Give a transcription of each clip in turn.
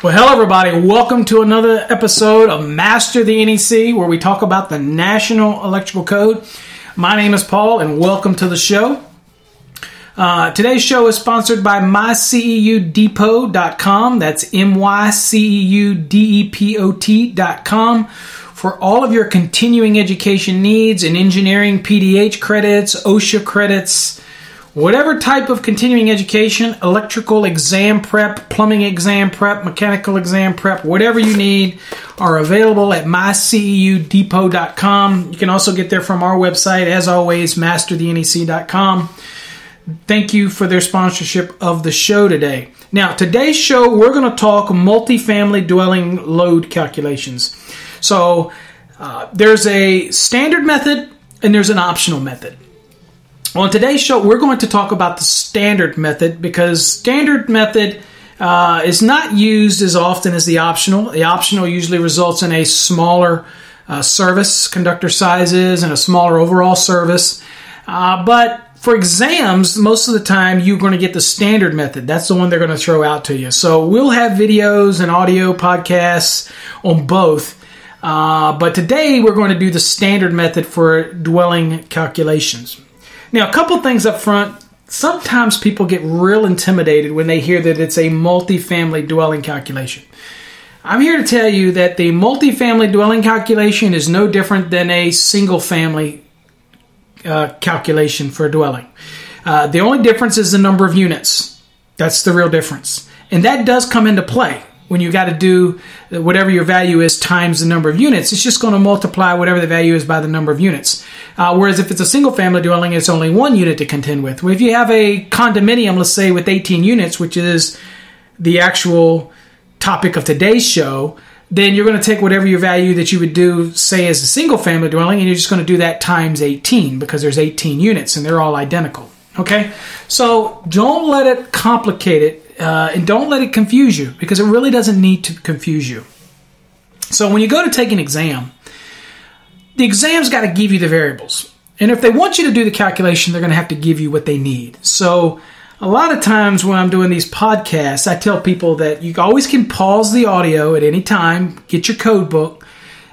Well, hello, everybody. Welcome to another episode of Master the NEC, where we talk about the National Electrical Code. My name is Paul, and welcome to the show. Uh, today's show is sponsored by myceudepot.com. That's M Y C E U D E P O T.com for all of your continuing education needs in engineering, PDH credits, OSHA credits Whatever type of continuing education, electrical exam prep, plumbing exam prep, mechanical exam prep, whatever you need are available at myceudepot.com. You can also get there from our website, as always, masterthenec.com. Thank you for their sponsorship of the show today. Now, today's show, we're going to talk multifamily dwelling load calculations. So, uh, there's a standard method and there's an optional method. On today's show, we're going to talk about the standard method because standard method uh, is not used as often as the optional. The optional usually results in a smaller uh, service conductor sizes and a smaller overall service. Uh, but for exams, most of the time you're going to get the standard method. That's the one they're going to throw out to you. So we'll have videos and audio podcasts on both. Uh, but today we're going to do the standard method for dwelling calculations. Now, a couple things up front. Sometimes people get real intimidated when they hear that it's a multifamily dwelling calculation. I'm here to tell you that the multifamily dwelling calculation is no different than a single family uh, calculation for a dwelling. Uh, the only difference is the number of units. That's the real difference. And that does come into play when you got to do whatever your value is times the number of units, it's just going to multiply whatever the value is by the number of units. Uh, whereas if it's a single family dwelling, it's only one unit to contend with. If you have a condominium, let's say with 18 units, which is the actual topic of today's show, then you're going to take whatever your value that you would do, say, as a single family dwelling, and you're just going to do that times 18 because there's 18 units and they're all identical. Okay? So don't let it complicate it uh, and don't let it confuse you because it really doesn't need to confuse you. So when you go to take an exam, the exam's got to give you the variables. And if they want you to do the calculation, they're going to have to give you what they need. So a lot of times when I'm doing these podcasts, I tell people that you always can pause the audio at any time, get your code book,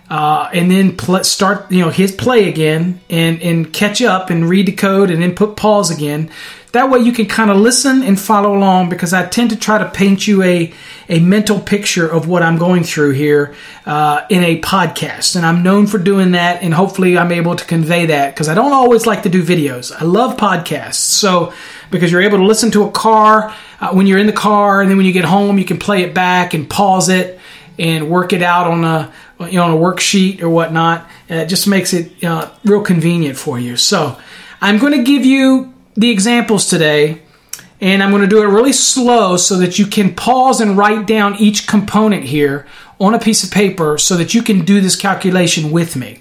uh, and then pl- start, you know, hit play again and, and catch up and read the code and then put pause again that way you can kind of listen and follow along because I tend to try to paint you a, a mental picture of what I'm going through here uh, in a podcast. And I'm known for doing that, and hopefully I'm able to convey that because I don't always like to do videos. I love podcasts. So, because you're able to listen to a car uh, when you're in the car, and then when you get home, you can play it back and pause it and work it out on a you know on a worksheet or whatnot. it just makes it uh, real convenient for you. So I'm going to give you the examples today, and I'm going to do it really slow so that you can pause and write down each component here on a piece of paper so that you can do this calculation with me.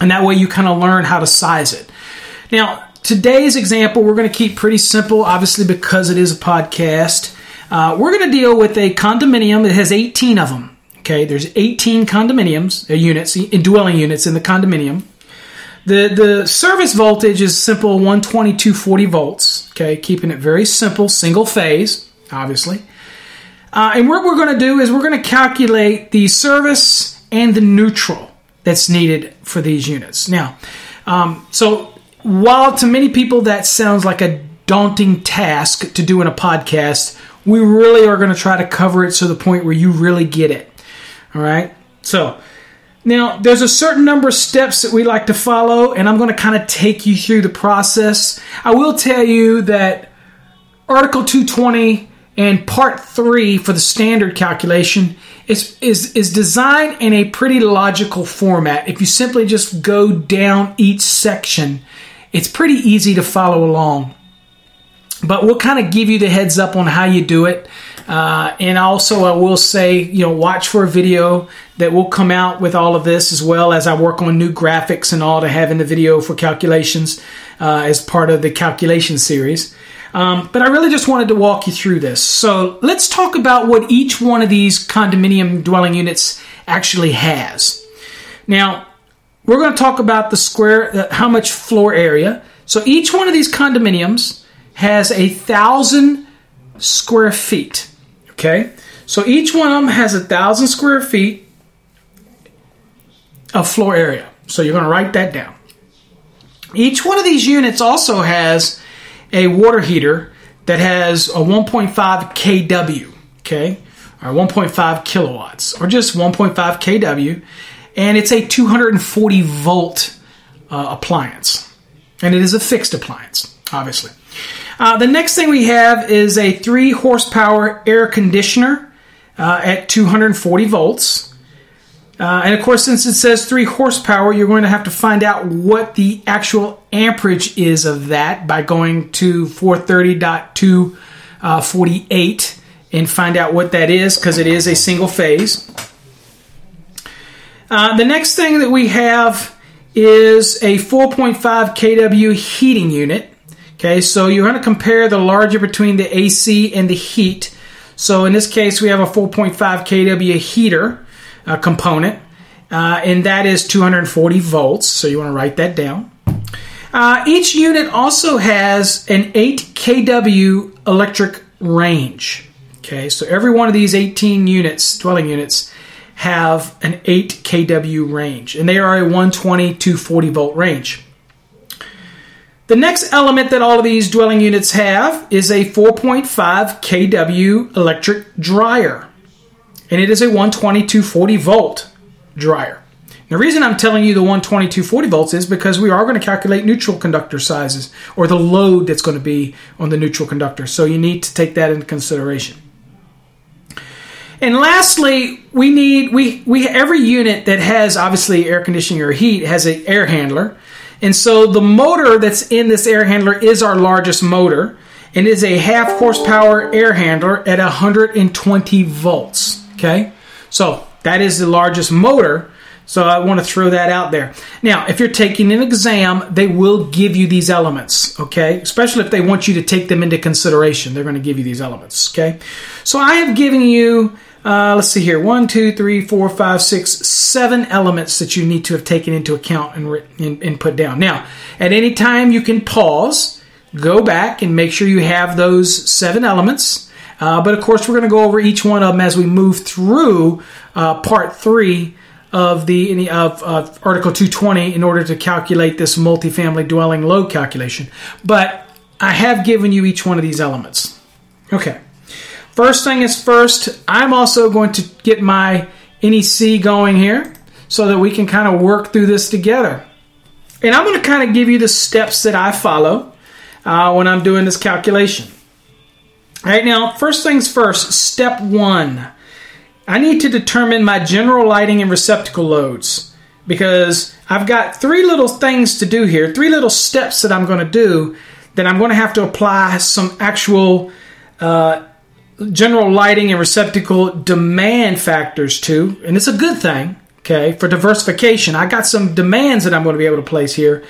And that way you kind of learn how to size it. Now, today's example we're going to keep pretty simple, obviously, because it is a podcast. Uh, we're going to deal with a condominium that has 18 of them. Okay, there's 18 condominiums, uh, units, dwelling units in the condominium. The the service voltage is simple 120 240 volts. Okay, keeping it very simple, single phase, obviously. Uh, and what we're going to do is we're going to calculate the service and the neutral that's needed for these units. Now, um, so while to many people that sounds like a daunting task to do in a podcast, we really are going to try to cover it to the point where you really get it. All right. So now, there's a certain number of steps that we like to follow, and I'm going to kind of take you through the process. I will tell you that Article 220 and Part 3 for the standard calculation is, is, is designed in a pretty logical format. If you simply just go down each section, it's pretty easy to follow along. But we'll kind of give you the heads up on how you do it. Uh, and also, I will say, you know, watch for a video that will come out with all of this as well as I work on new graphics and all to have in the video for calculations uh, as part of the calculation series. Um, but I really just wanted to walk you through this. So let's talk about what each one of these condominium dwelling units actually has. Now, we're going to talk about the square, uh, how much floor area. So each one of these condominiums has a thousand square feet. Okay, So each one of them has a thousand square feet of floor area. So you're going to write that down. Each one of these units also has a water heater that has a 1.5 kW, okay, or 1.5 kilowatts, or just 1.5 kW, and it's a 240 volt uh, appliance, and it is a fixed appliance, obviously. Uh, the next thing we have is a three horsepower air conditioner uh, at 240 volts. Uh, and of course, since it says 3 horsepower, you're going to have to find out what the actual amperage is of that by going to 430.248 and find out what that is because it is a single phase. Uh, the next thing that we have is a 4.5 kW heating unit. Okay, so you're going to compare the larger between the AC and the heat. So in this case, we have a 4.5 kW heater uh, component, uh, and that is 240 volts. So you want to write that down. Uh, each unit also has an 8 kW electric range. Okay, so every one of these 18 units, dwelling units, have an 8 kW range, and they are a 120 to 40 volt range. The next element that all of these dwelling units have is a 4.5 kW electric dryer and it is a 12240 volt dryer. The reason I'm telling you the 12240 volts is because we are going to calculate neutral conductor sizes or the load that's going to be on the neutral conductor. So you need to take that into consideration. And lastly, we need we we every unit that has obviously air conditioning or heat has an air handler. And so the motor that's in this air handler is our largest motor and is a half horsepower air handler at 120 volts. Okay, so that is the largest motor. So I want to throw that out there. Now, if you're taking an exam, they will give you these elements, okay? Especially if they want you to take them into consideration, they're going to give you these elements, okay? So I have given you, uh, let's see here, one, two, three, four, five, six, seven elements that you need to have taken into account and, and, and put down. Now, at any time, you can pause, go back, and make sure you have those seven elements uh, but of course, we're going to go over each one of them as we move through uh, part three of the of, of Article 220 in order to calculate this multifamily dwelling load calculation. But I have given you each one of these elements. Okay. First thing is first, I'm also going to get my NEC going here so that we can kind of work through this together. And I'm going to kind of give you the steps that I follow uh, when I'm doing this calculation. All right, now, first things first, step one. I need to determine my general lighting and receptacle loads because I've got three little things to do here, three little steps that I'm going to do that I'm going to have to apply some actual uh, general lighting and receptacle demand factors too, And it's a good thing, okay, for diversification. I got some demands that I'm going to be able to place here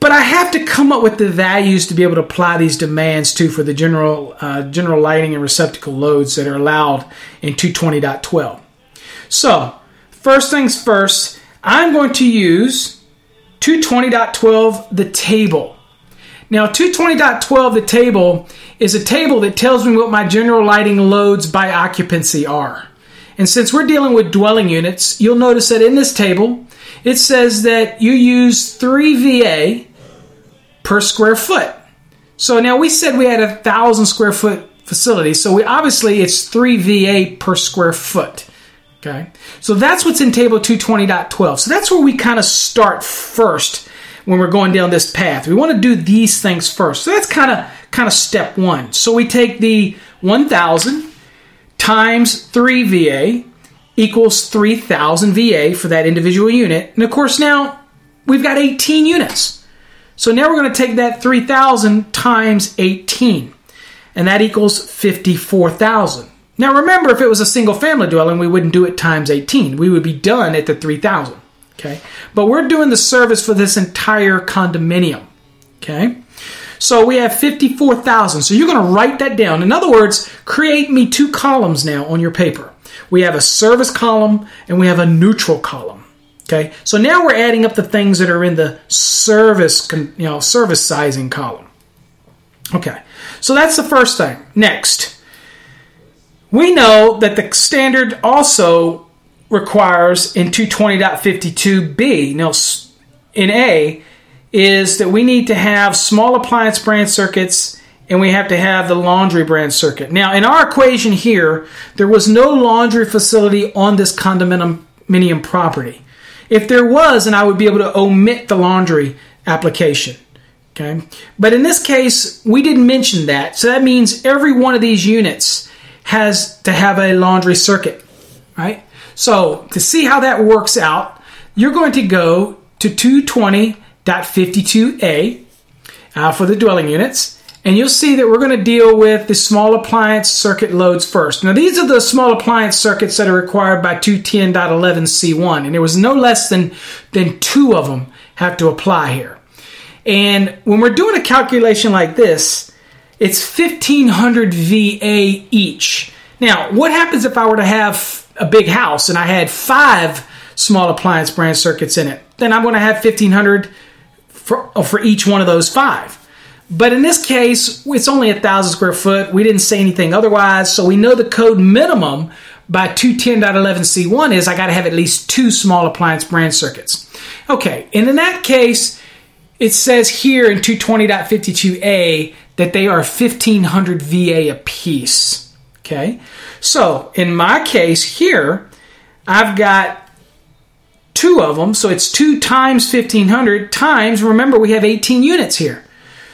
but I have to come up with the values to be able to apply these demands to for the general uh, general lighting and receptacle loads that are allowed in 220.12. So, first things first, I'm going to use 220.12 the table. Now, 220.12 the table is a table that tells me what my general lighting loads by occupancy are. And since we're dealing with dwelling units, you'll notice that in this table, it says that you use 3 VA per square foot. So now we said we had a thousand square foot facility, so we obviously it's 3 VA per square foot. Okay, so that's what's in table 220.12. So that's where we kind of start first when we're going down this path. We want to do these things first. So that's kind of kind of step one. So we take the 1,000 times 3 VA equals 3,000 VA for that individual unit. And of course, now we've got 18 units. So now we're going to take that 3,000 times 18, and that equals 54,000. Now remember, if it was a single family dwelling, we wouldn't do it times 18. We would be done at the 3,000. Okay? But we're doing the service for this entire condominium. Okay? So we have 54,000. So you're going to write that down. In other words, create me two columns now on your paper. We have a service column and we have a neutral column. Okay, so now we're adding up the things that are in the service, you know, service sizing column. Okay, so that's the first thing. Next, We know that the standard also requires in 220.52b, now in A, is that we need to have small appliance branch circuits and we have to have the laundry branch circuit. Now, in our equation here, there was no laundry facility on this condominium property. If there was, then I would be able to omit the laundry application. Okay. But in this case, we didn't mention that. So that means every one of these units has to have a laundry circuit, right? So to see how that works out, you're going to go to 220.52a uh, for the dwelling units. And you'll see that we're going to deal with the small appliance circuit loads first. Now, these are the small appliance circuits that are required by 210.11c1, and there was no less than, than two of them have to apply here. And when we're doing a calculation like this, it's 1500 VA each. Now, what happens if I were to have a big house and I had five small appliance branch circuits in it? Then I'm going to have 1500 for, uh, for each one of those five. But in this case, it's only a thousand square foot. We didn't say anything otherwise, so we know the code minimum by 210.11c1 is I got to have at least two small appliance branch circuits. Okay, and in that case, it says here in 220.52a that they are 1500 VA apiece. Okay, so in my case here, I've got two of them, so it's two times 1500 times, remember we have 18 units here.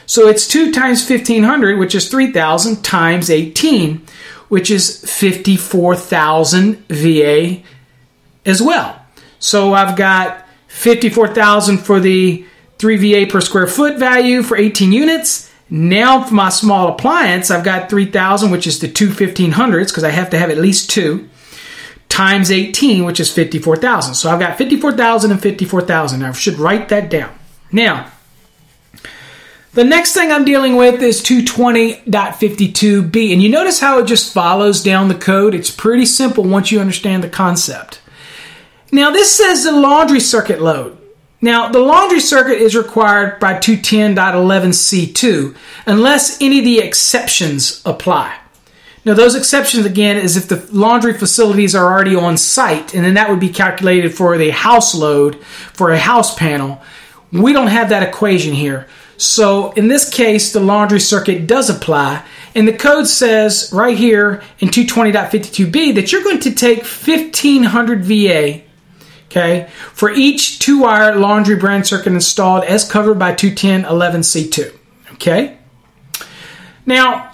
So it's 2 times 1500, which is 3000, times 18, which is 54,000 VA as well. So I've got 54,000 for the 3 VA per square foot value for 18 units. Now for my small appliance, I've got 3,000, which is the two 1500s, because I have to have at least two, times 18, which is 54,000. So I've got 54,000 and 54,000. I should write that down. Now, the next thing I'm dealing with is 220.52b, and you notice how it just follows down the code? It's pretty simple once you understand the concept. Now, this says the laundry circuit load. Now, the laundry circuit is required by 210.11c2 unless any of the exceptions apply. Now, those exceptions again is if the laundry facilities are already on site, and then that would be calculated for the house load for a house panel. We don't have that equation here. So in this case, the laundry circuit does apply. And the code says right here in 220.52b that you're going to take 1500 VA, okay, for each two wire laundry branch circuit installed as covered by 210.11c2, okay? Now,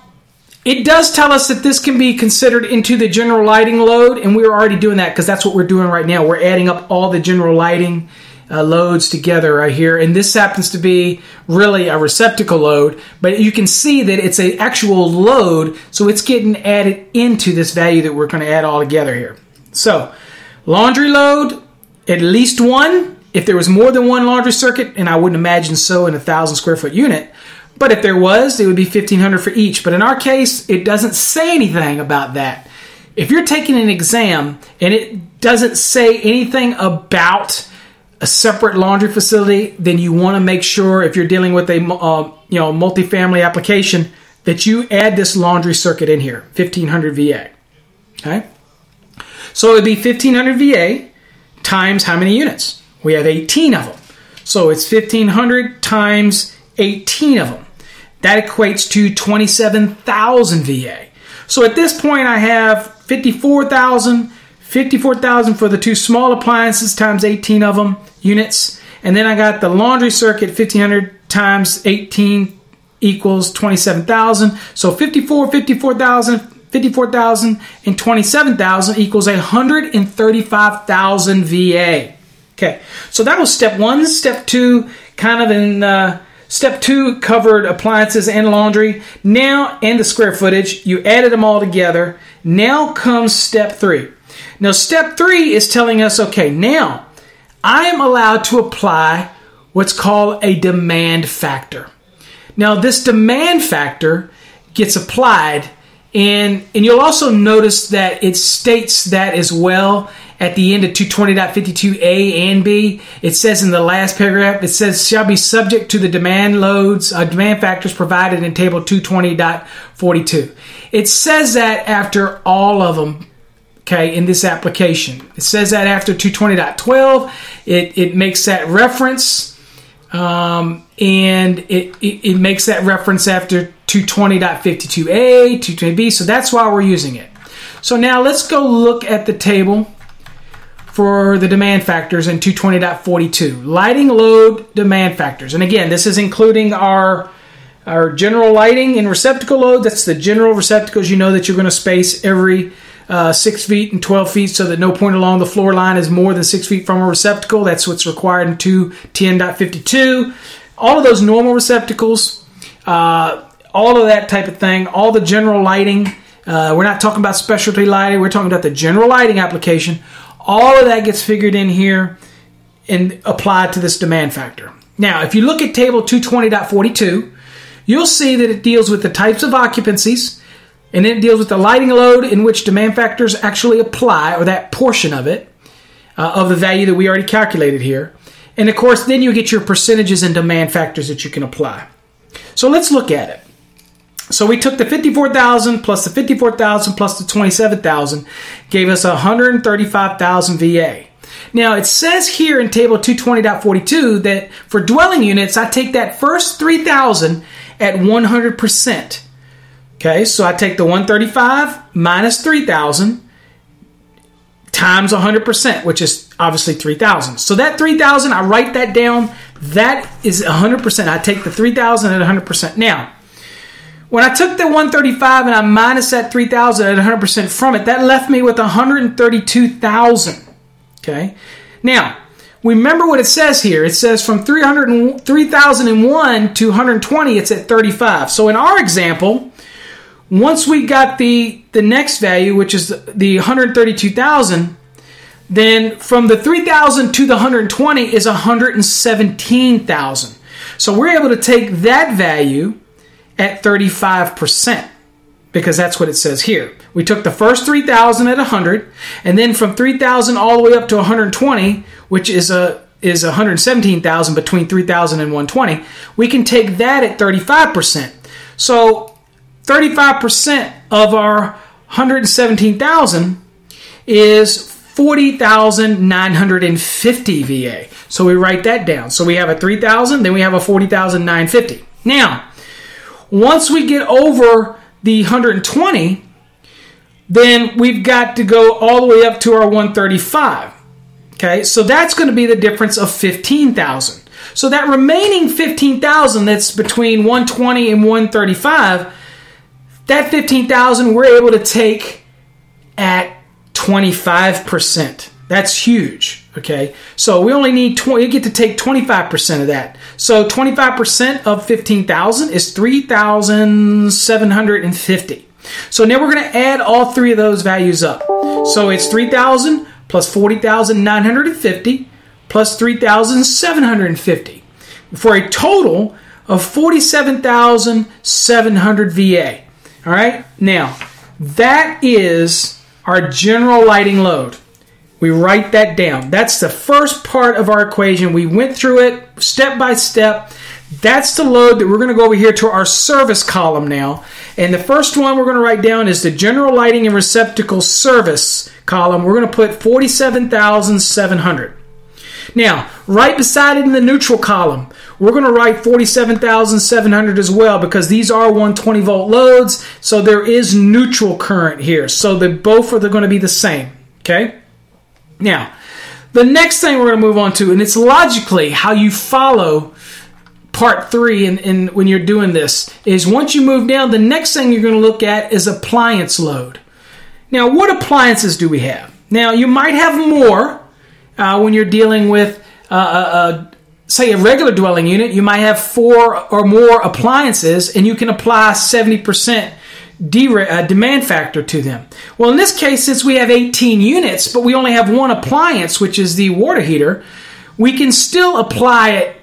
it does tell us that this can be considered into the general lighting load, and we're already doing that because that's what we're doing right now. We're adding up all the general lighting uh, loads together right here. And this happens to be really a receptacle load, but you can see that it's an actual load, so it's getting added into this value that we're going to add all together here. So, laundry load, at least one. If there was more than one laundry circuit, and I wouldn't imagine so in a thousand square foot unit, but if there was, it would be 1500 for each. But in our case, it doesn't say anything about that. If you're taking an exam and it doesn't say anything about a separate laundry facility, then you want to make sure if you're dealing with a uh, you know multifamily application that you add this laundry circuit in here, 1500 VA. Okay, so it would be 1500 VA times how many units? We have 18 of them, so it's 1500 times 18 of them. That equates to 27,000 VA. So at this point, I have 54,000 54,000 for the two small appliances times 18 of them units. And then I got the laundry circuit 1500 times 18 equals 27,000. So 54, 54,000, 54,000 and 27,000 equals 135,000 VA. Okay, so that was step one. Step two, kind of in uh, step two, covered appliances and laundry. Now, and the square footage, you added them all together. Now comes step three. Now, step three is telling us okay, now I am allowed to apply what's called a demand factor. Now, this demand factor gets applied And, and you'll also notice that it states that as well at the end of 220.52a and b. It says in the last paragraph, it says shall be subject to the demand loads, uh, demand factors provided in table 220.42. It says that after all of them, okay, in this application. It says that after 220.12, it, it makes that reference. Um, and it, it, it makes that reference after 220.52a, 220b, so that's why we're using it. So now let's go look at the table for the demand factors in 220.42. Lighting load demand factors. And again, this is including our our general lighting and receptacle load. That's the general receptacles you know that you're going to space every uh, 6 feet and 12 feet so that no point along the floor line is more than 6 feet from a receptacle. That's what's required in 210.52. All of those normal receptacles, uh, all of that type of thing, all the general lighting. Uh, we're not talking about specialty lighting, we're talking about the general lighting application. All of that gets figured in here and applied to this demand factor. Now, if you look at table 220.42, you'll see that it deals with the types of occupancies and then it deals with the lighting load in which demand factors actually apply, or that portion of it, uh, of the value that we already calculated here. And of course, then you get your percentages and demand factors that you can apply. So let's look at it. So we took the 54,000 plus the 54,000 plus the 27,000 gave us 135,000 VA. Now it says here in table 220.42 that for dwelling units I take that first 3,000 at 100%. Okay, so I take the 135 minus 3,000 times 100%, which is obviously 3,000. So that 3,000, I write that down. That is 100%. I take the 3,000 at 100%. Now, when I took the 135 and I minus that 3,000 at 100% from it, that left me with 132,000. Okay. Now, remember what it says here. It says from 300 3001 to 120, it's at 35. So in our example, once we got the the next value, which is the 132,000, then from the 3,000 to the 120 is 117,000. So we're able to take that value at 35% because that's what it says here. We took the first 3,000 at 100 and then from 3,000 all the way up to 120, which is a is 117,000 between 3,000 and 120, we can take that at 35%. So 35% of our 117,000 is 40,950 VA. So we write that down. So we have a 3,000, then we have a 40,950. Now, once we get over the 120, then we've got to go all the way up to our 135. Okay, so that's going to be the difference of 15,000. So that remaining 15,000 that's between 120 and 135, that 15,000 we're able to take at 25%. That's huge. Okay. So we only need 20, you get to take 25% of that. So 25% of 15,000 is 3,750. So now we're going to add all three of those values up. So it's 3,000 plus 40,950 plus 3,750 for a total of 47,700 VA. All right. Now, that is our general lighting load. We write that down. That's the first part of our equation. We went through it step by step. That's the load that we're going to go over here to our service column now. And the first one we're going to write down is the general lighting and receptacle service column. We're going to put 47,700. Now, right beside it in the neutral column, we're going to write 47,700 as well because these are 120 volt loads, so there is neutral current here. So they both are going to be the same. Okay? Now, the next thing we're going to move on to, and it's logically how you follow part three and, and when you're doing this, is once you move down, the next thing you're going to look at is appliance load. Now, what appliances do we have? Now, you might have more uh, when you're dealing with, uh, uh, uh say, a regular dwelling unit. You might have four or more appliances, and you can apply 70% de- uh, demand factor to them. Well, in this case, since we have 18 units, but we only have one appliance, which is the water heater, we can still apply it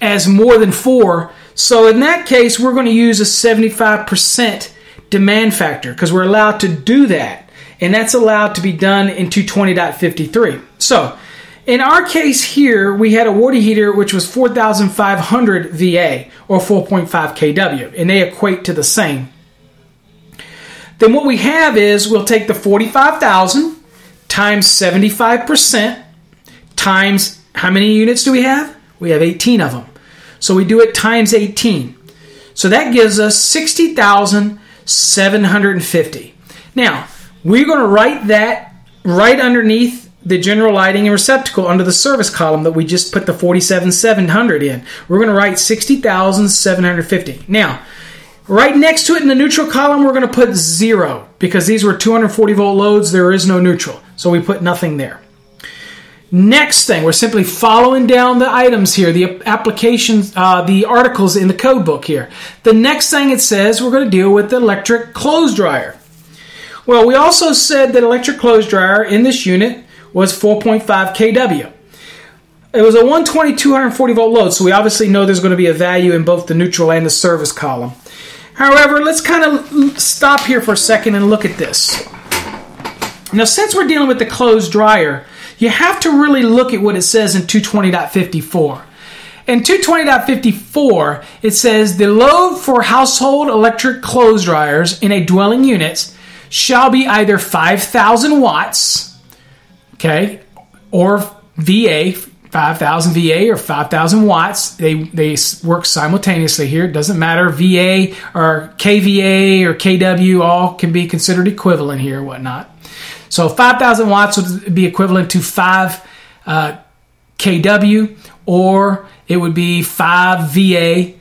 as more than four. So in that case, we're going to use a 75% demand factor because we're allowed to do that. And that's allowed to be done in 220.53. So, in our case here, we had a water heater which was 4,500 VA or 4.5 kW, and they equate to the same. Then what we have is we'll take the 45,000 times 75% times how many units do we have? We have 18 of them. So we do it times 18. So that gives us 60,750. Now, we're going to write that right underneath the general lighting and receptacle under the service column that we just put the 47,700 in. We're going to write 60,750. Now, right next to it in the neutral column, we're going to put zero because these were 240 volt loads. There is no neutral. So we put nothing there. Next thing, we're simply following down the items here, the applications, uh, the articles in the code book here. The next thing it says, we're going to deal with the electric clothes dryer. Well, we also said that electric clothes dryer in this unit was 4.5 kW. It was a 120 240 volt load, so we obviously know there's going to be a value in both the neutral and the service column. However, let's kind of stop here for a second and look at this. Now, since we're dealing with the clothes dryer, you have to really look at what it says in 220.54. In 220.54, it says the load for household electric clothes dryers in a dwelling unit shall be either 5,000 watts, okay, or VA, 5,000 VA or 5,000 watts. They, they work simultaneously here. It doesn't matter. VA or KVA or KW all can be considered equivalent here or whatnot. So 5,000 watts would be equivalent to 5 uh, kW, or it would be 5 VA,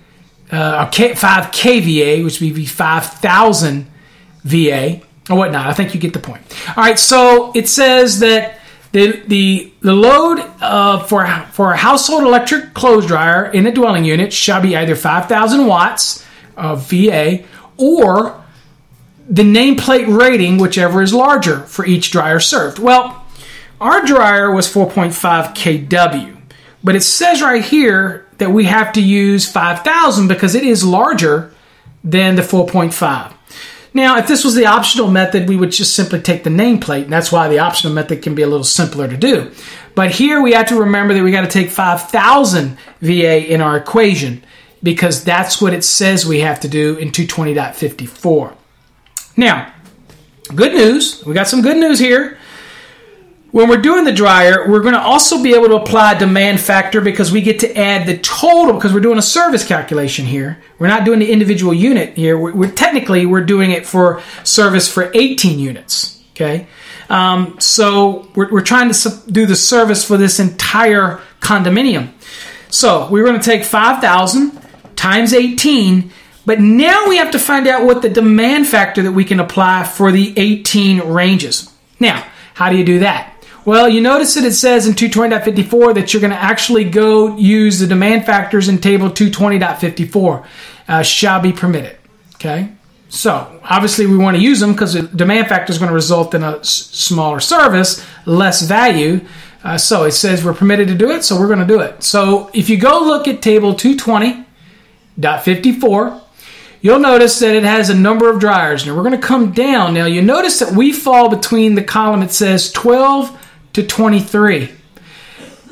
uh, 5 kVA, which would be 5,000 VA, or whatnot. I think you get the point. All right, so it says that the the the load uh, for for a household electric clothes dryer in a dwelling unit shall be either 5,000 watts of VA or the nameplate rating, whichever is larger for each dryer served. Well, our dryer was 4.5 kW, but it says right here that we have to use 5,000 because it is larger than the 4.5. Now, if this was the optional method, we would just simply take the nameplate, and that's why the optional method can be a little simpler to do. But here we have to remember that we got to take 5,000 VA in our equation because that's what it says we have to do in 220.54. Now, good news. We got some good news here. When we're doing the dryer, we're going to also be able to apply a demand factor because we get to add the total because we're doing a service calculation here. We're not doing the individual unit here. We're, we're technically we're doing it for service for 18 units. Okay, um, so we're, we're trying to do the service for this entire condominium. So we're going to take 5,000 times 18 but now we have to find out what the demand factor that we can apply for the 18 ranges. Now, how do you do that? Well, you notice that it says in 220.54 that you're going to actually go use the demand factors in table 220.54 uh, shall be permitted. Okay? So, obviously, we want to use them because the demand factor is going to result in a s- smaller service, less value. Uh, so, it says we're permitted to do it, so we're going to do it. So, if you go look at table 220.54, you'll notice that it has a number of dryers. Now we're going to come down. Now you notice that we fall between the column that says 12 to 23.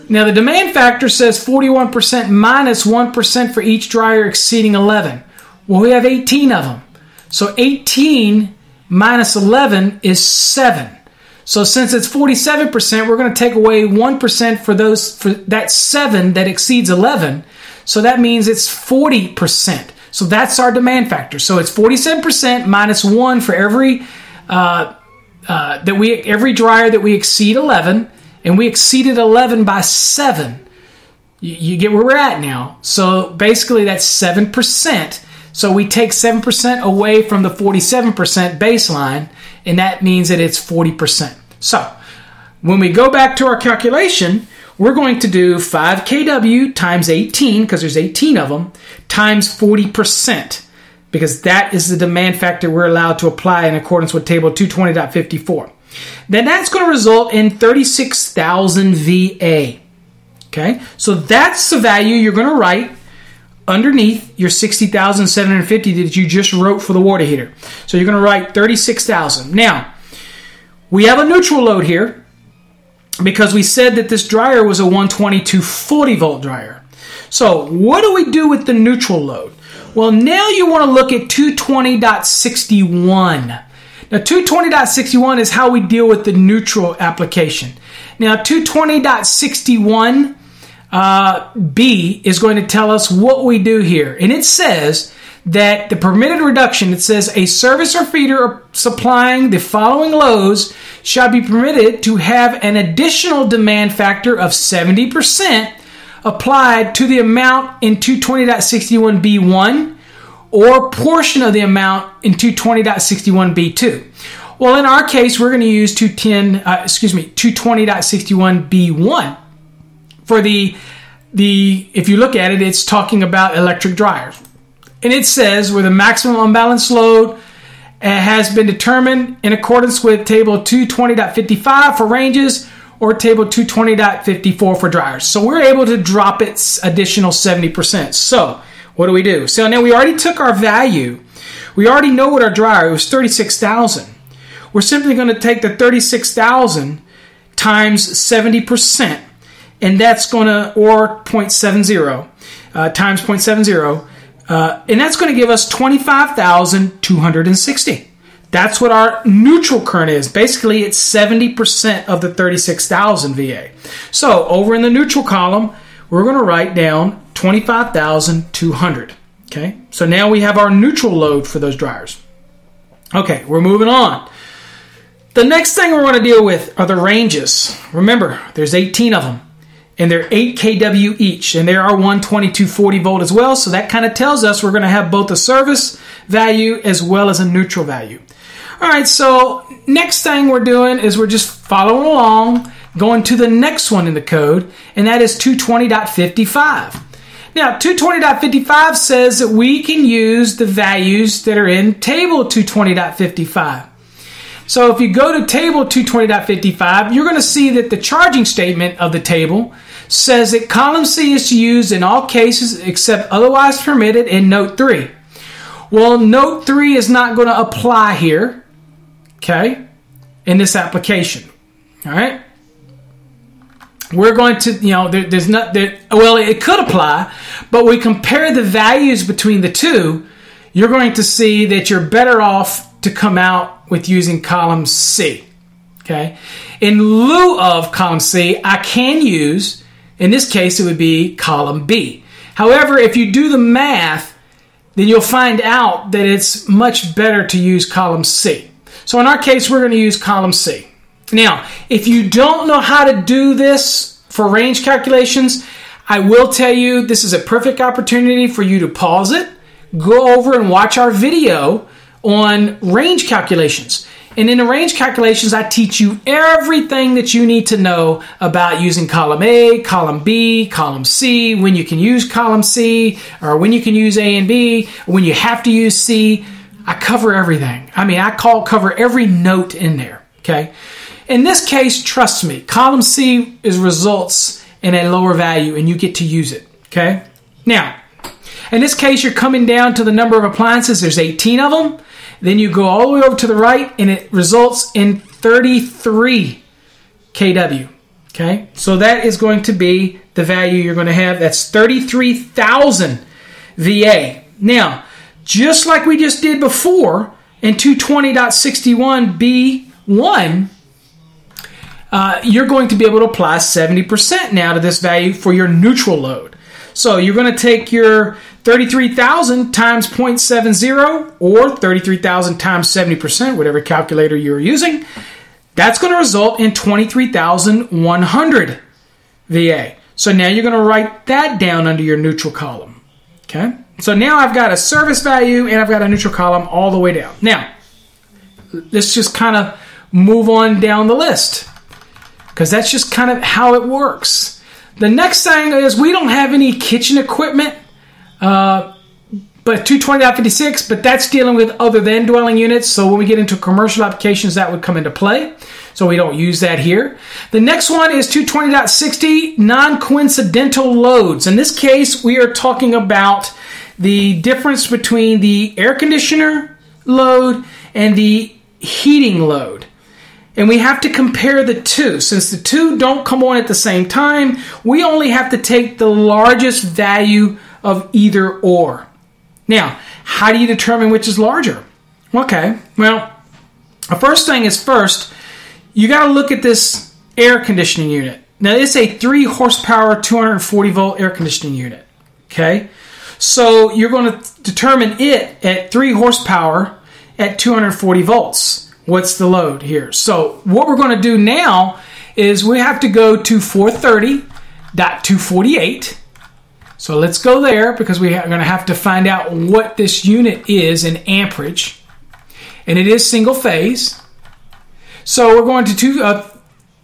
Now the demand factor says 41% minus 1 for each dryer exceeding 11. Well, we have 18 of them. So 18 minus 11 is 7. So since it's 47%, we're going to take away 1% for those for that 7 that exceeds 11. So that means it's 40%. So that's our demand factor. So it's 47% minus 1 for every uh, uh, that we every dryer that we exceed 11 and we exceeded 11 by 7. You, you get where we're at now. So basically that's 7%. So we take 7% away from the 47% baseline and that means that it's 40%. So when we go back to our calculation, we're going to do 5 kW times 18, because there's 18 of them, times 40%, because that is the demand factor we're allowed to apply in accordance with table 220.54. Then that's going to result in 36,000 VA. Okay, so that's the value you're going to write underneath your 60,750 that you just wrote for the water heater. So you're going to write 36,000. Now, we have a neutral load here because we said that this dryer was a 120 to 40 volt dryer. So, what do we do with the neutral load? Well, now you want to look at 220.61. Now, 220.61 is how we deal with the neutral application. Now, 220.61 uh, B is going to tell us what we do here. And it says that the permitted reduction, it says a service or feeder supplying the following loads shall be permitted to have an additional demand factor of 70% applied to the amount in 220.61B1 or portion of the amount in 220.61B2. Well, in our case, we're going to use 210, uh, excuse me, 220.61B1 for the the if you look at it, it's talking about electric dryers, and it says where the maximum unbalanced load uh, has been determined in accordance with table 220.55 for ranges or table 220.54 for dryers. So we're able to drop its additional 70%. So what do we do? So now we already took our value. We already know what our dryer was 36,000. We're simply going to take the 36,000 times 70% and that's going to, or 0.70 uh, times 0.70, uh, and that's going to give us 25,260. That's what our neutral current is. Basically, it's 70% of the 36,000 VA. So over in the neutral column, we're going to write down 25,200. Okay, so now we have our neutral load for those dryers. Okay, we're moving on. The next thing we're going to deal with are the ranges. Remember, there's 18 of them and they're 8 kW each, and they are 12240 volt as well. So that kind of tells us we're going to have both a service value as well as a neutral value. All right, so next thing we're doing is we're just following along, going to the next one in the code, and that is 220.55. Now, 220.55 says that we can use the values that are in table 220.55. So if you go to table 220.55, you're going to see that the charging statement of the table says that column C is to use in all cases except otherwise permitted in note 3. Well, note 3 is not going to apply here, okay, in this application. All right? We're going to, you know, there, there's not, there, well, it could apply, but we compare the values between the two, you're going to see that you're better off to come out with using column C. Okay. In lieu of column C, I can use, in this case, it would be column B. However, if you do the math, then you'll find out that it's much better to use column C. So in our case, we're going to use column C. Now, if you don't know how to do this for range calculations, I will tell you this is a perfect opportunity for you to pause it, go over and watch our video on range calculations. And in the range calculations, I teach you everything that you need to know about using column A, column B, column C, when you can use column C, or when you can use A and B, when you have to use C. I cover everything. I mean, I call cover every note in there. Okay. In this case, trust me, column C is results in a lower value and you get to use it. Okay. Now, in this case, you're coming down to the number of appliances. There's 18 of them. Then you go all the way over to the right, and it results in 33 kW. Okay, so that is going to be the value you're going to have. That's 33,000 VA. Now, just like we just did before in 220.61B1, uh, you're going to be able to apply 70% now to this value for your neutral load. So you're going to take your 33,000 times 0.70 or 33,000 times 70%, whatever calculator you're using. That's going to result in 23,100 VA. So now you're going to write that down under your neutral column. Okay? So now I've got a service value and I've got a neutral column all the way down. Now, let's just kind of move on down the list because that's just kind of how it works. The next thing is we don't have any kitchen equipment, uh, but 220.56, but that's dealing with other than dwelling units. So when we get into commercial applications, that would come into play. so we don't use that here. The next one is 220.60 non coincidental loads. In this case, we are talking about the difference between the air conditioner load and the heating load. And we have to compare the two. Since the two don't come on at the same time, we only have to take the largest value of either or. Now, how do you determine which is larger? Okay, well, the first thing is first, you got to look at this air conditioning unit. Now, it's a 3 horsepower, 240 volt air conditioning unit. Okay, so you're going to determine it at 3 horsepower at 240 volts. What's the load here? So, what we're going to do now is we have to go to 430.248. So, let's go there because we are going to have to find out what this unit is in amperage. And it is single phase. So, we're going to two, uh,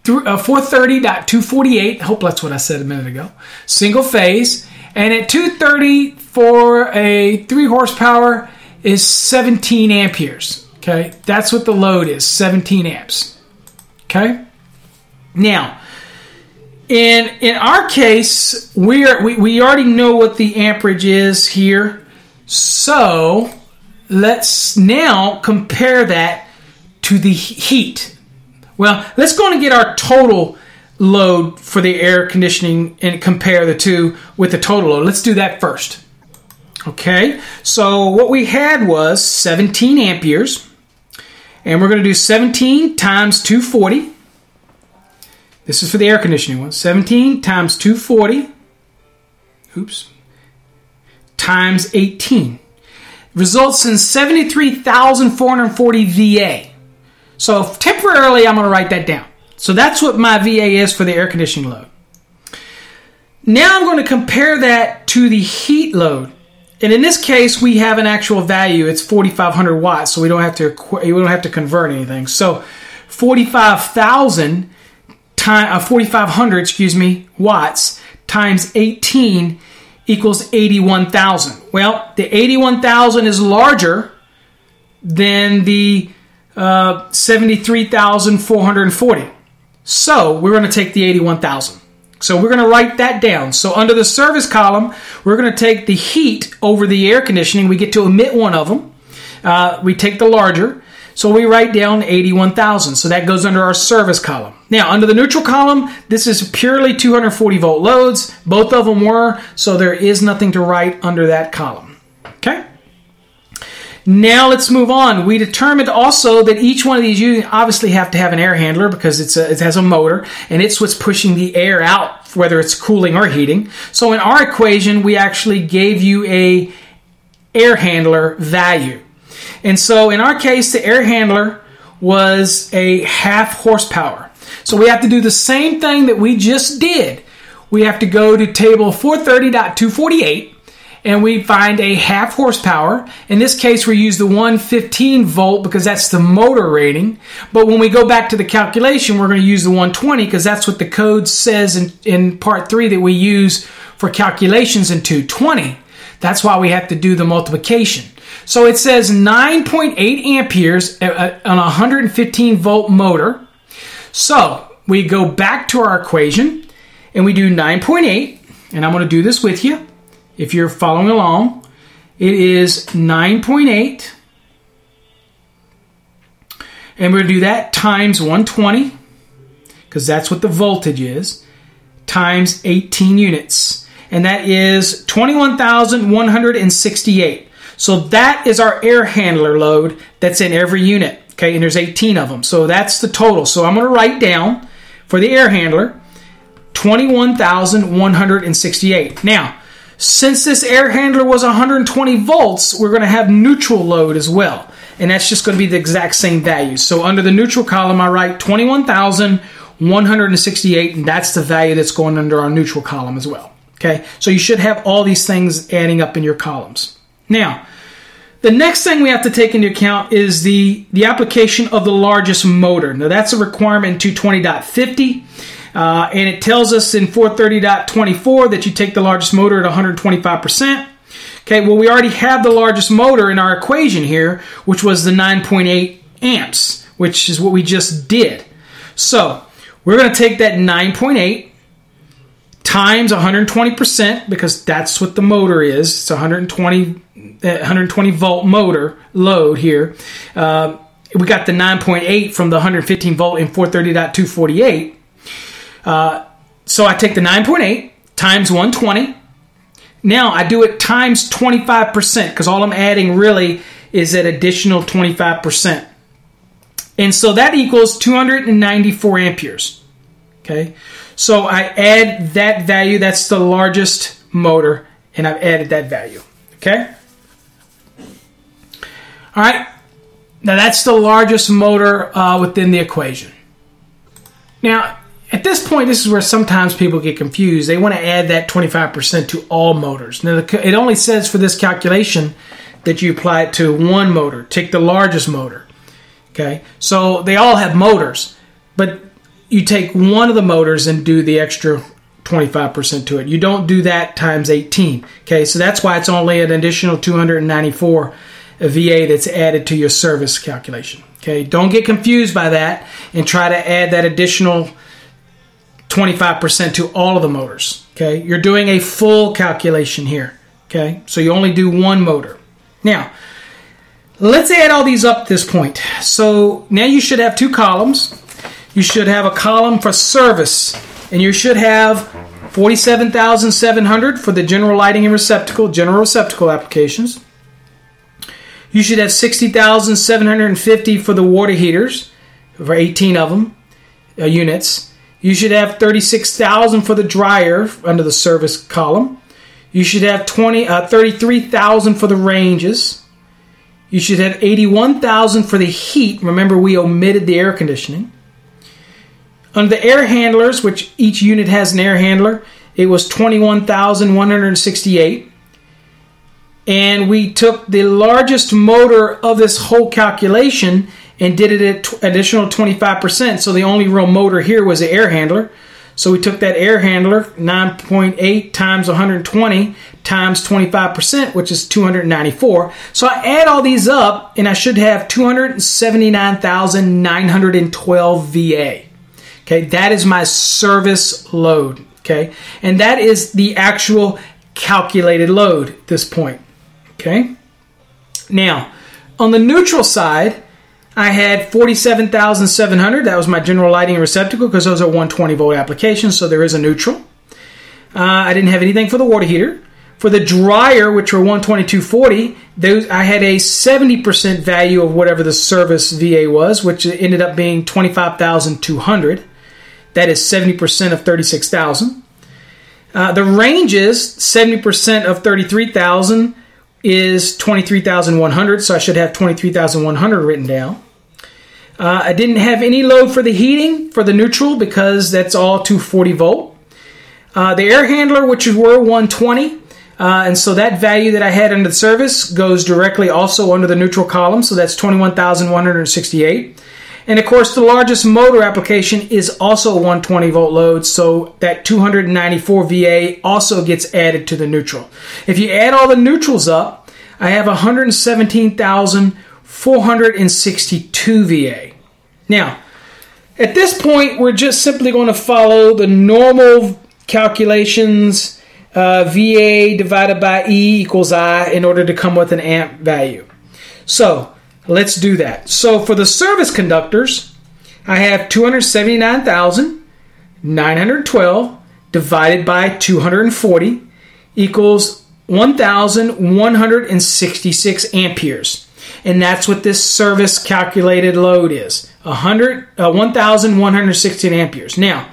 uh, 430.248. I hope that's what I said a minute ago. Single phase. And at 230 for a 3 horsepower, is 17 amperes. Okay, that's what the load is 17 amps. Okay, now in in our case, we're we, we already know what the amperage is here, so let's now compare that to the heat. Well, let's go and get our total load for the air conditioning and compare the two with the total load. Let's do that first. Okay, so what we had was 17 amperes, and we're going to do 17 times 240. This is for the air conditioning one. 17 times 240, oops, times 18 results in 73,440 VA. So temporarily, I'm going to write that down. So that's what my VA is for the air conditioning load. Now I'm going to compare that to the heat load. And in this case, we have an actual value. It's 4,500 watts, so we don't have to we don't have to convert anything. So 45,000 time uh, 4,500, excuse me, watts times 18 equals 81,000. Well, the 81,000 is larger than the uh, 73,440. So we're going to take the 81,000. So we're going to write that down. So under the service column, we're going to take the heat over the air conditioning. We get to omit one of them. Uh, we take the larger. So we write down 81,000. So that goes under our service column. Now, under the neutral column, this is purely 240 volt loads. Both of them were, so there is nothing to write under that column. Now let's move on. We determined also that each one of these you obviously have to have an air handler because it's a, it has a motor and it's what's pushing the air out, whether it's cooling or heating. So in our equation, we actually gave you a air handler value. And so in our case, the air handler was a half horsepower. So we have to do the same thing that we just did. We have to go to table 430.248 and we find a half horsepower. In this case, we use the 115 volt because that's the motor rating. But when we go back to the calculation, we're going to use the 120 because that's what the code says in, in part three that we use for calculations in 220. That's why we have to do the multiplication. So it says 9.8 amperes uh, uh, on a 115 volt motor. So we go back to our equation and we do 9.8, and I'm going to do this with you if you're following along, it is 9.8. And we're going to do that times 120, because that's what the voltage is, times 18 units. And that is 21,168. So that is our air handler load that's in every unit. Okay, and there's 18 of them. So that's the total. So I'm going to write down for the air handler 21,168. Now, since this air handler was 120 volts, we're going to have neutral load as well. And that's just going to be the exact same value. So under the neutral column, I write 21,168, and that's the value that's going under our neutral column as well. Okay, so you should have all these things adding up in your columns. Now, the next thing we have to take into account is the, the application of the largest motor. Now, that's a requirement in 220.50. Uh, and it tells us in 430.24 that you take the largest motor at 125%. Okay, well, we already have the largest motor in our equation here, which was the 9.8 amps, which is what we just did. So we're going to take that 9.8 times 120% because that's what the motor is. It's 120, 120 volt motor load here. Uh, we got the 9.8 from the 115 volt in 430.248. Uh, so I take the 9.8 times 120. Now I do it times 25% because all I'm adding really is that additional 25%. And so that equals 294 amperes. Okay. So I add that value. That's the largest motor, and I've added that value. Okay. All right. Now that's the largest motor uh, within the equation. Now, at this point, this is where sometimes people get confused. They want to add that 25% to all motors. Now, it only says for this calculation that you apply it to one motor. Take the largest motor. Okay, so they all have motors, but you take one of the motors and do the extra 25% to it. You don't do that times 18. Okay, so that's why it's only an additional 294 VA that's added to your service calculation. Okay, don't get confused by that and try to add that additional 25% to all of the motors. Okay, you're doing a full calculation here. Okay, so you only do one motor. Now, let's add all these up at this point. So now you should have two columns you should have a column for service, and you should have 47,700 for the general lighting and receptacle, general receptacle applications. You should have 60,750 for the water heaters, for 18 of them, uh, units. You should have 36,000 for the dryer under the service column. You should have 20, uh, 33,000 for the ranges. You should have 81,000 for the heat. Remember, we omitted the air conditioning. Under the air handlers, which each unit has an air handler, it was 21,168. And we took the largest motor of this whole calculation and did it at t- additional 25%. So the only real motor here was the air handler. So we took that air handler, 9.8 times 120 times 25%, which is 294. So I add all these up and I should have 279,912 VA. Okay, that is my service load. Okay, and that is the actual calculated load at this point. Okay, now on the neutral side, I had 47,700. That was my general lighting receptacle because those are 120 volt applications, so there is a neutral. Uh, I didn't have anything for the water heater. For the dryer, which were 12240, those I had a 70% value of whatever the service VA was, which ended up being 25,200. That is 70% of 36,000. Uh, the ranges 70% of 33,000 is 23,100, so I should have 23,100 written down. Uh, I didn't have any load for the heating for the neutral because that's all 240 volt. Uh, the air handler, which were 120, uh, and so that value that I had under the service goes directly also under the neutral column, so that's 21,168. And of course, the largest motor application is also 120 volt load, so that 294 VA also gets added to the neutral. If you add all the neutrals up, I have 117,462 VA. Now, at this point, we're just simply going to follow the normal calculations uh, VA divided by E equals I in order to come with an amp value. So, Let's do that. So for the service conductors, I have 279,912 divided by 240 equals 1,166 amperes. And that's what this service calculated load is 100, uh, 1,116 amperes. Now,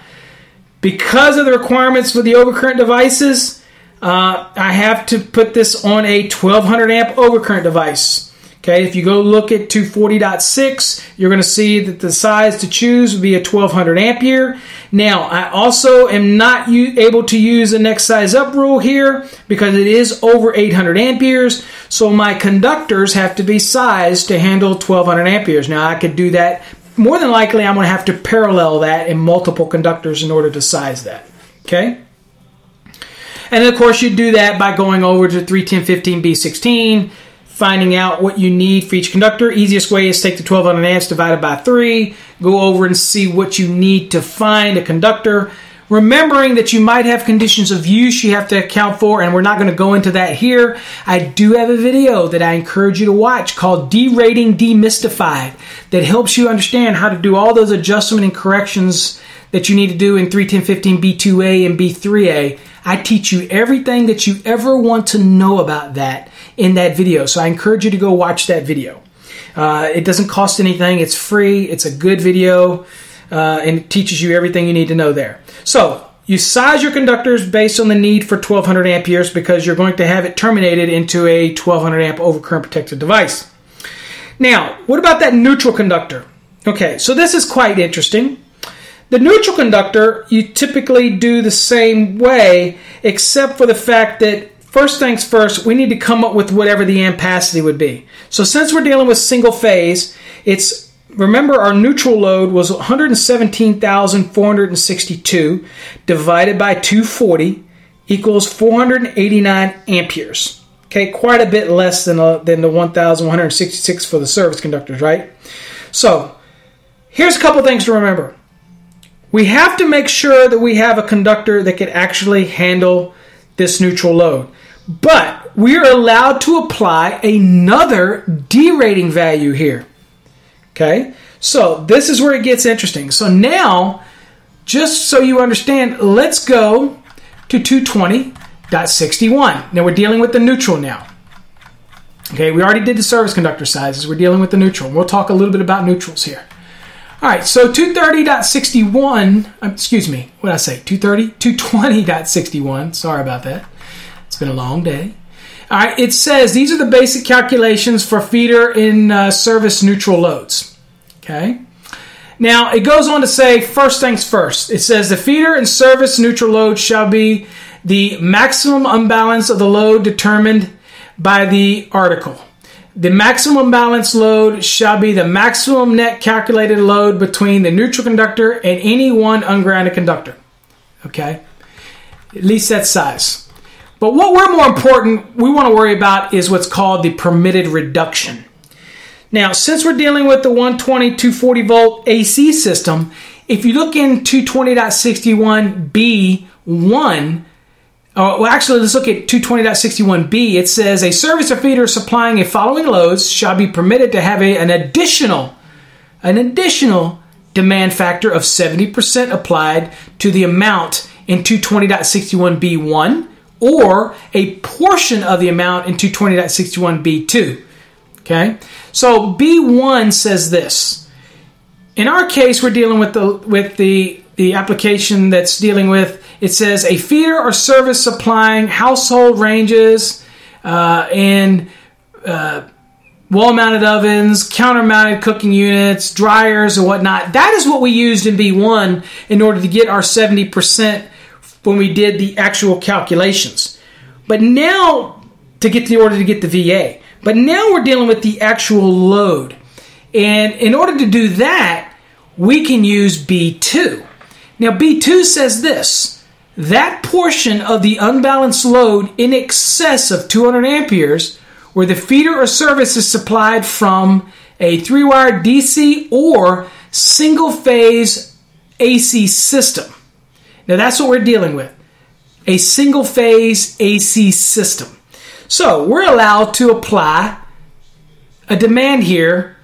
because of the requirements for the overcurrent devices, uh, I have to put this on a 1200 amp overcurrent device. Okay, if you go look at 240.6, you're going to see that the size to choose would be a 1200 ampere. Now, I also am not u- able to use the next size up rule here because it is over 800 amperes. So my conductors have to be sized to handle 1200 amperes. Now, I could do that. More than likely, I'm going to have to parallel that in multiple conductors in order to size that. Okay? And of course, you do that by going over to 31015B16 finding out what you need for each conductor. Easiest way is take the 1200 amps divided by 3, go over and see what you need to find a conductor. Remembering that you might have conditions of use you have to account for, and we're not going to go into that here. I do have a video that I encourage you to watch called Derating Demystified that helps you understand how to do all those adjustment and corrections that you need to do in 31015 B2A and B3A. I teach you everything that you ever want to know about that in that video. So I encourage you to go watch that video. Uh, it doesn't cost anything, it's free, it's a good video, uh, and it teaches you everything you need to know there. So you size your conductors based on the need for 1200 amperes because you're going to have it terminated into a 1200 amp overcurrent protected device. Now, what about that neutral conductor? Okay, so this is quite interesting. The neutral conductor, you typically do the same way, except for the fact that first things first, we need to come up with whatever the ampacity would be. So since we're dealing with single phase, it's remember our neutral load was 117,462 divided by 240 equals 489 amperes. Okay, quite a bit less than, uh, than the 1,166 for the service conductors, right? So, here's a couple things to remember we have to make sure that we have a conductor that can actually handle this neutral load. But we are allowed to apply another derating value here. Okay? So this is where it gets interesting. So now, just so you understand, let's go to 220.61. Now we're dealing with the neutral now. Okay, we already did the service conductor sizes. We're dealing with the neutral. We'll talk a little bit about neutrals here. All right, so 230.61, um, excuse me, what did I say? 230? 220.61. Sorry about that. It's been a long day. All right, it says these are the basic calculations for feeder in uh, service neutral loads. Okay. Now, it goes on to say, first things first. It says the feeder and service neutral load shall be the maximum unbalance of the load determined by the article. The maximum balance load shall be the maximum net calculated load between the neutral conductor and any one ungrounded conductor. Okay? At least that size. But what we're more important, we want to worry about is what's called the permitted reduction. Now, since we're dealing with the 120 240 volt AC system, if you look in 220.61b1, uh, well, actually, let's look at 220.61b. It says a service or feeder supplying a following loads shall be permitted to have a, an additional, an additional demand factor of 70% applied to the amount in 220.61b1 or a portion of the amount in 220.61b2. Okay? So B1 says this. In our case, we're dealing with the with the the application that's dealing with it says a feeder or service supplying household ranges uh, and uh, wall mounted ovens, counter mounted cooking units, dryers, and whatnot. That is what we used in B1 in order to get our 70% when we did the actual calculations. But now, to get the order to get the VA. But now we're dealing with the actual load. And in order to do that, we can use B2. Now, B2 says this that portion of the unbalanced load in excess of 200 amperes where the feeder or service is supplied from a three wire DC or single phase AC system. Now that's what we're dealing with a single phase AC system. So we're allowed to apply a demand here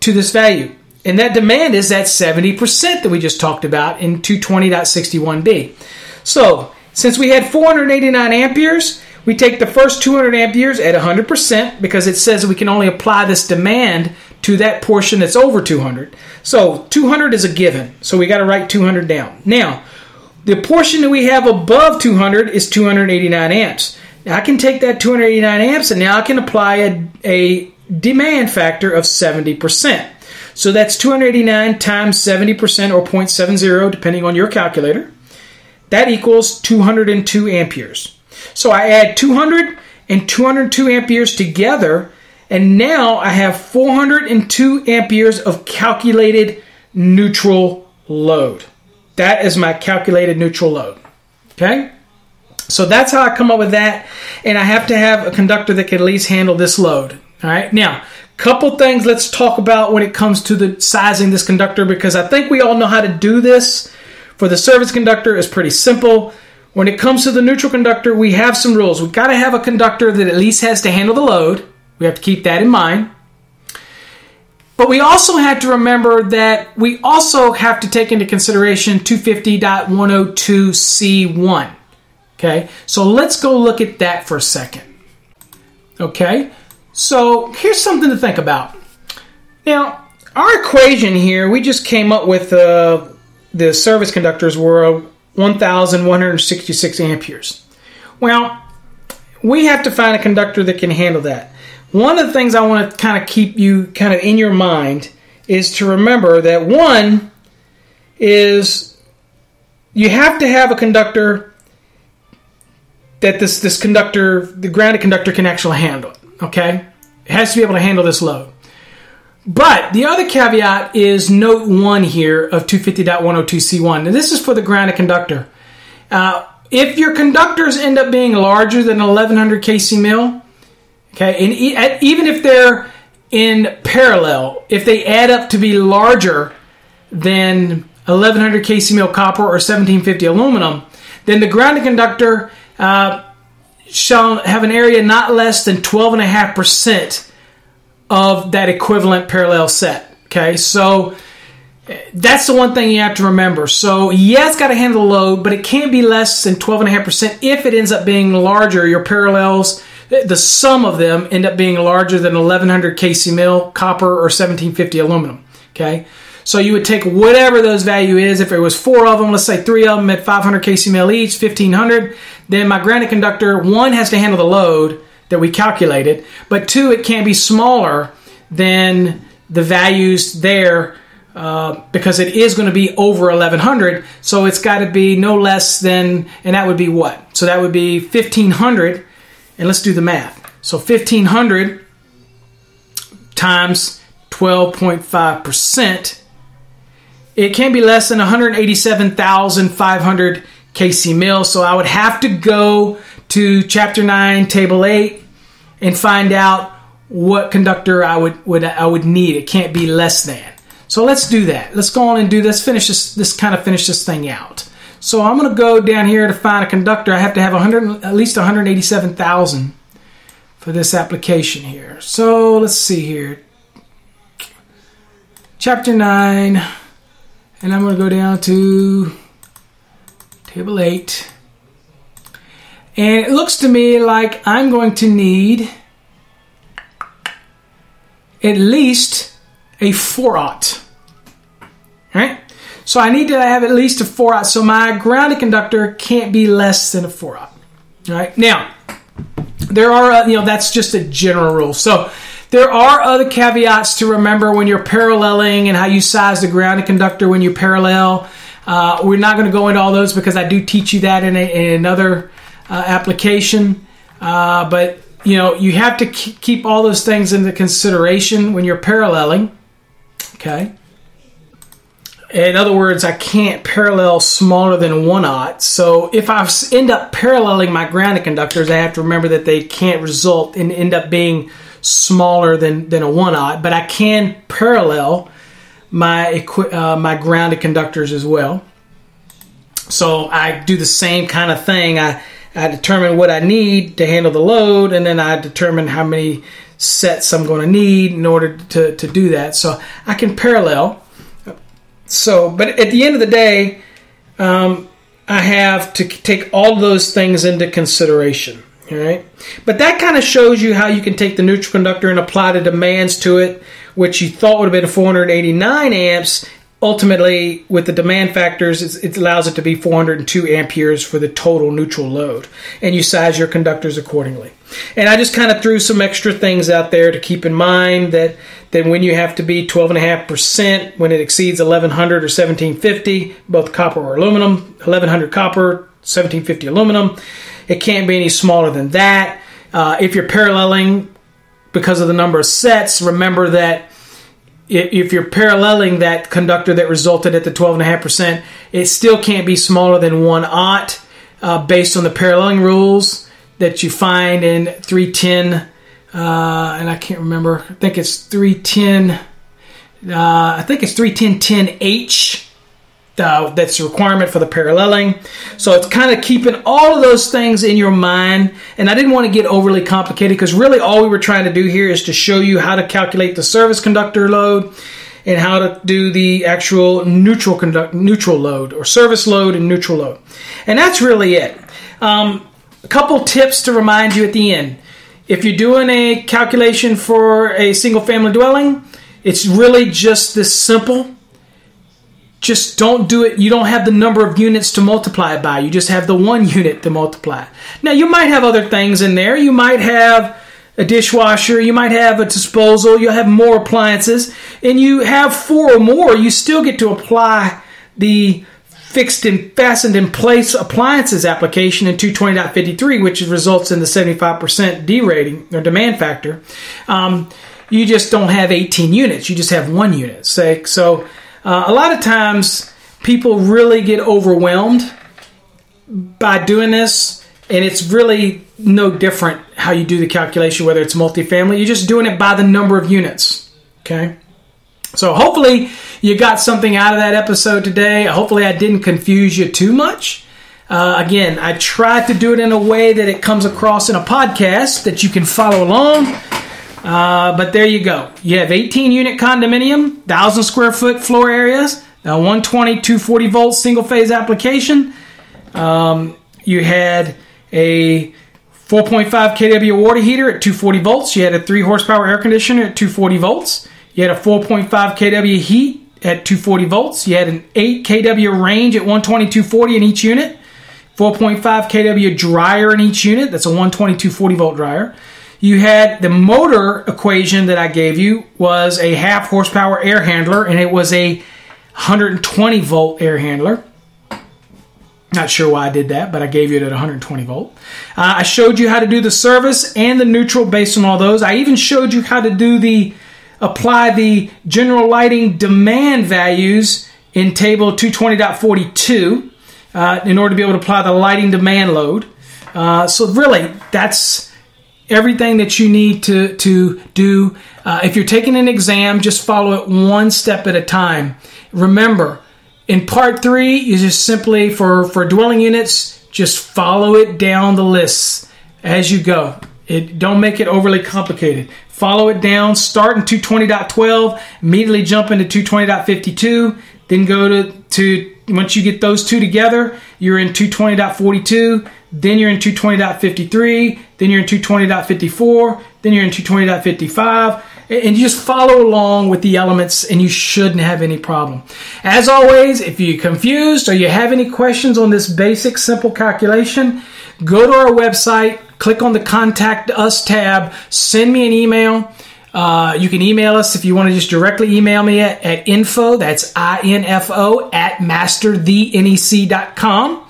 to this value. And that demand is that 70% that we just talked about in 220.61b. So, since we had 489 amperes, we take the first 200 amperes at 100% because it says we can only apply this demand to that portion that's over 200. So 200 is a given. So we got to write 200 down. Now, the portion that we have above 200 is 289 amps. Now I can take that 289 amps and now I can apply a, a demand factor of 70%. So that's 289 times 70% or 0.70 depending on your calculator. That equals 202 amperes. So I add 200 and 202 amperes together, and now I have 402 amperes of calculated neutral load. That is my calculated neutral load. Okay? So that's how I come up with that, and I have to have a conductor that can at least handle this load. All right? Now, Couple things let's talk about when it comes to the sizing this conductor because I think we all know how to do this. For the service conductor, it's pretty simple. When it comes to the neutral conductor, we have some rules. We've got to have a conductor that at least has to handle the load. We have to keep that in mind. But we also have to remember that we also have to take into consideration 250.102C1. Okay, so let's go look at that for a second. Okay, so here's something to think about. Now, our equation here, we just came up with uh, the service conductors were 1,166 amperes. Well, we have to find a conductor that can handle that. One of the things I want to kind of keep you kind of in your mind is to remember that one is you have to have a conductor that this this conductor, the grounded conductor, can actually handle. Okay, it has to be able to handle this load. But the other caveat is note one here of 250.102C1. And this is for the grounded conductor. Uh, if your conductors end up being larger than 1100 kc mil, okay, and even if they're in parallel, if they add up to be larger than 1100 kc mil copper or 1750 aluminum, then the grounded conductor uh, shall have an area not less than 12.5% of that equivalent parallel set. Okay, so that's the one thing you have to remember. So, yeah, it's got to handle the load, but it can't be less than 12.5% if it ends up being larger. Your parallels, the sum of them end up being larger than 1100 kc mil copper or 1750 aluminum. Okay, so you would take whatever those value is. If it was four of them, let's say three of them at 500 kc mil each, 1500, then my grounded conductor, one has to handle the load that we calculated, but two, it can be smaller than the values there uh, because it is going to be over 1100. So it's got to be no less than, and that would be what? So that would be 1500, and let's do the math. So 1500 times 12.5%, it can be less than 187,500 kc mil. So I would have to go to chapter 9, table 8, and find out what conductor I would, would I would need. It can't be less than. So let's do that. Let's go on and do this. Finish this. This kind of finish this thing out. So I'm going to go down here to find a conductor. I have to have 100, at least 187,000 for this application here. So let's see here. Chapter 9. And I'm going to go down to table 8. And it looks to me like I'm going to need at least a 4 aught. Right? So I need to have at least a 4 aught. So my grounded conductor can't be less than a 4 aught. Right? Now, there are, uh, you know, that's just a general rule. So there are other caveats to remember when you're paralleling and how you size the grounded conductor when you parallel. Uh, we're not going to go into all those because I do teach you that in, a, in another application. Uh, but you know, you have to keep all those things into consideration when you're paralleling. Okay. In other words, I can't parallel smaller than one aught. So if I end up paralleling my grounded conductors, I have to remember that they can't result and end up being smaller than, than a one aught. But I can parallel my uh, my grounded conductors as well. So I do the same kind of thing. I I determine what I need to handle the load, and then I determine how many sets I'm going to need in order to, to do that. So I can parallel. So, but at the end of the day, um, I have to take all those things into consideration. All right, but that kind of shows you how you can take the neutral conductor and apply the demands to it, which you thought would have been 489 amps, ultimately with the demand factors it allows it to be 402 amperes for the total neutral load and you size your conductors accordingly. And i just kind of threw some extra things out there to keep in mind that that when you have to be 12.5% when it exceeds 1100 or 1750 both copper or aluminum 1100 copper 1750 aluminum it can't be any smaller than that. Uh, if you're paralleling because of the number of sets remember that if you're paralleling that conductor that resulted at the 12.5%, it still can't be smaller than 1 aught uh, based on the paralleling rules that you find in 310 uh, and I can't remember. I think it's 310. Uh, I think it's 31010H. Uh, that's a requirement for the paralleling. So it's kind of keeping all of those things in your mind. And I didn't want to get overly complicated because really all we were trying to do here is to show you how to calculate the service conductor load and how to do the actual neutral conduct neutral load or service load and neutral load. And that's really it. Um, a couple tips to remind you at the end. If you're doing a calculation for a single family dwelling, it's really just this simple. Just don't do it. You don't have the number of units to multiply it by. You just have the one unit to multiply. Now, you might have other things in there. You might have a dishwasher, you might have a disposal, you'll have more appliances, and you have four or more, you still get to apply the fixed and fastened in place appliances application in 220.53, which results in the 75% derating or demand factor. Um, you just don't have 18 units, you just have one unit. Say, so uh, a lot of times people really get overwhelmed by doing this, and it's really no different how you do the calculation, whether it's multifamily. You're just doing it by the number of units. Okay. So hopefully you got something out of that episode today. Hopefully I didn't confuse you too much. Uh, again, I tried to do it in a way that it comes across in a podcast that you can follow along. Uh, but there you go. You have 18 unit condominium, 1,000 square foot floor areas, a 120 240 volt single phase application. Um, you had a 4.5 kW water heater at 240 volts. You had a 3 horsepower air conditioner at 240 volts. You had a 4.5 kW heat at 240 volts. You had an 8 kW range at 120 240 in each unit. 4.5 kW dryer in each unit. That's a 120 240 volt dryer. You had the motor equation that I gave you was a half horsepower air handler, and it was a 120 volt air handler. Not sure why I did that, but I gave you it at 120 volt. Uh, I showed you how to do the service and the neutral based on all those. I even showed you how to do the apply the general lighting demand values in table 220.42 uh, in order to be able to apply the lighting demand load. Uh, so really, that's everything that you need to, to do. Uh, if you're taking an exam, just follow it one step at a time. Remember, in part three, you just simply, for, for dwelling units, just follow it down the lists as you go. It, don't make it overly complicated follow it down, start in 220.12, immediately jump into 220.52, then go to, to once you get those two together, you're in 220.42, then you're in 220.53, then you're in 220.54, then you're in 220.55, and you just follow along with the elements and you shouldn't have any problem. As always, if you're confused or you have any questions on this basic simple calculation, go to our website, click on the contact us tab, send me an email. Uh, you can email us if you want to just directly email me at, at info, that's I-N-F-O, at masterthenec.com.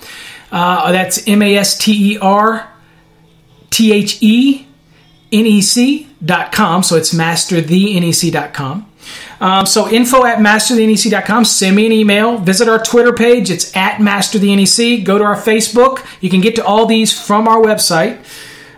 Uh, that's M-A-S-T-E-R-T-H-E-N-E-C.com. So it's masterthenec.com. Um, so info at masterthenec.com. Send me an email. Visit our Twitter page. It's at masterthenec. Go to our Facebook. You can get to all these from our website.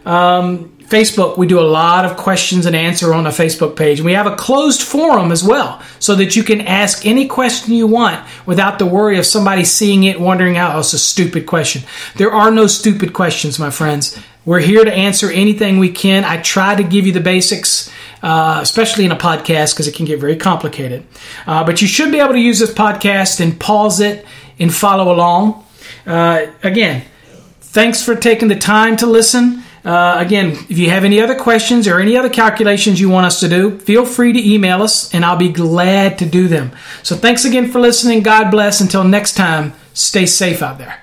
Um, Facebook, we do a lot of questions and answer on the Facebook page. We have a closed forum as well, so that you can ask any question you want without the worry of somebody seeing it wondering oh, it's a stupid question. There are no stupid questions, my friends. We're here to answer anything we can. I try to give you the basics, uh, especially in a podcast, because it can get very complicated. Uh, but you should be able to use this podcast and pause it and follow along. Uh, again, thanks for taking the time to listen. Uh, again, if you have any other questions or any other calculations you want us to do, feel free to email us and I'll be glad to do them. So thanks again for listening. God bless. Until next time, stay safe out there.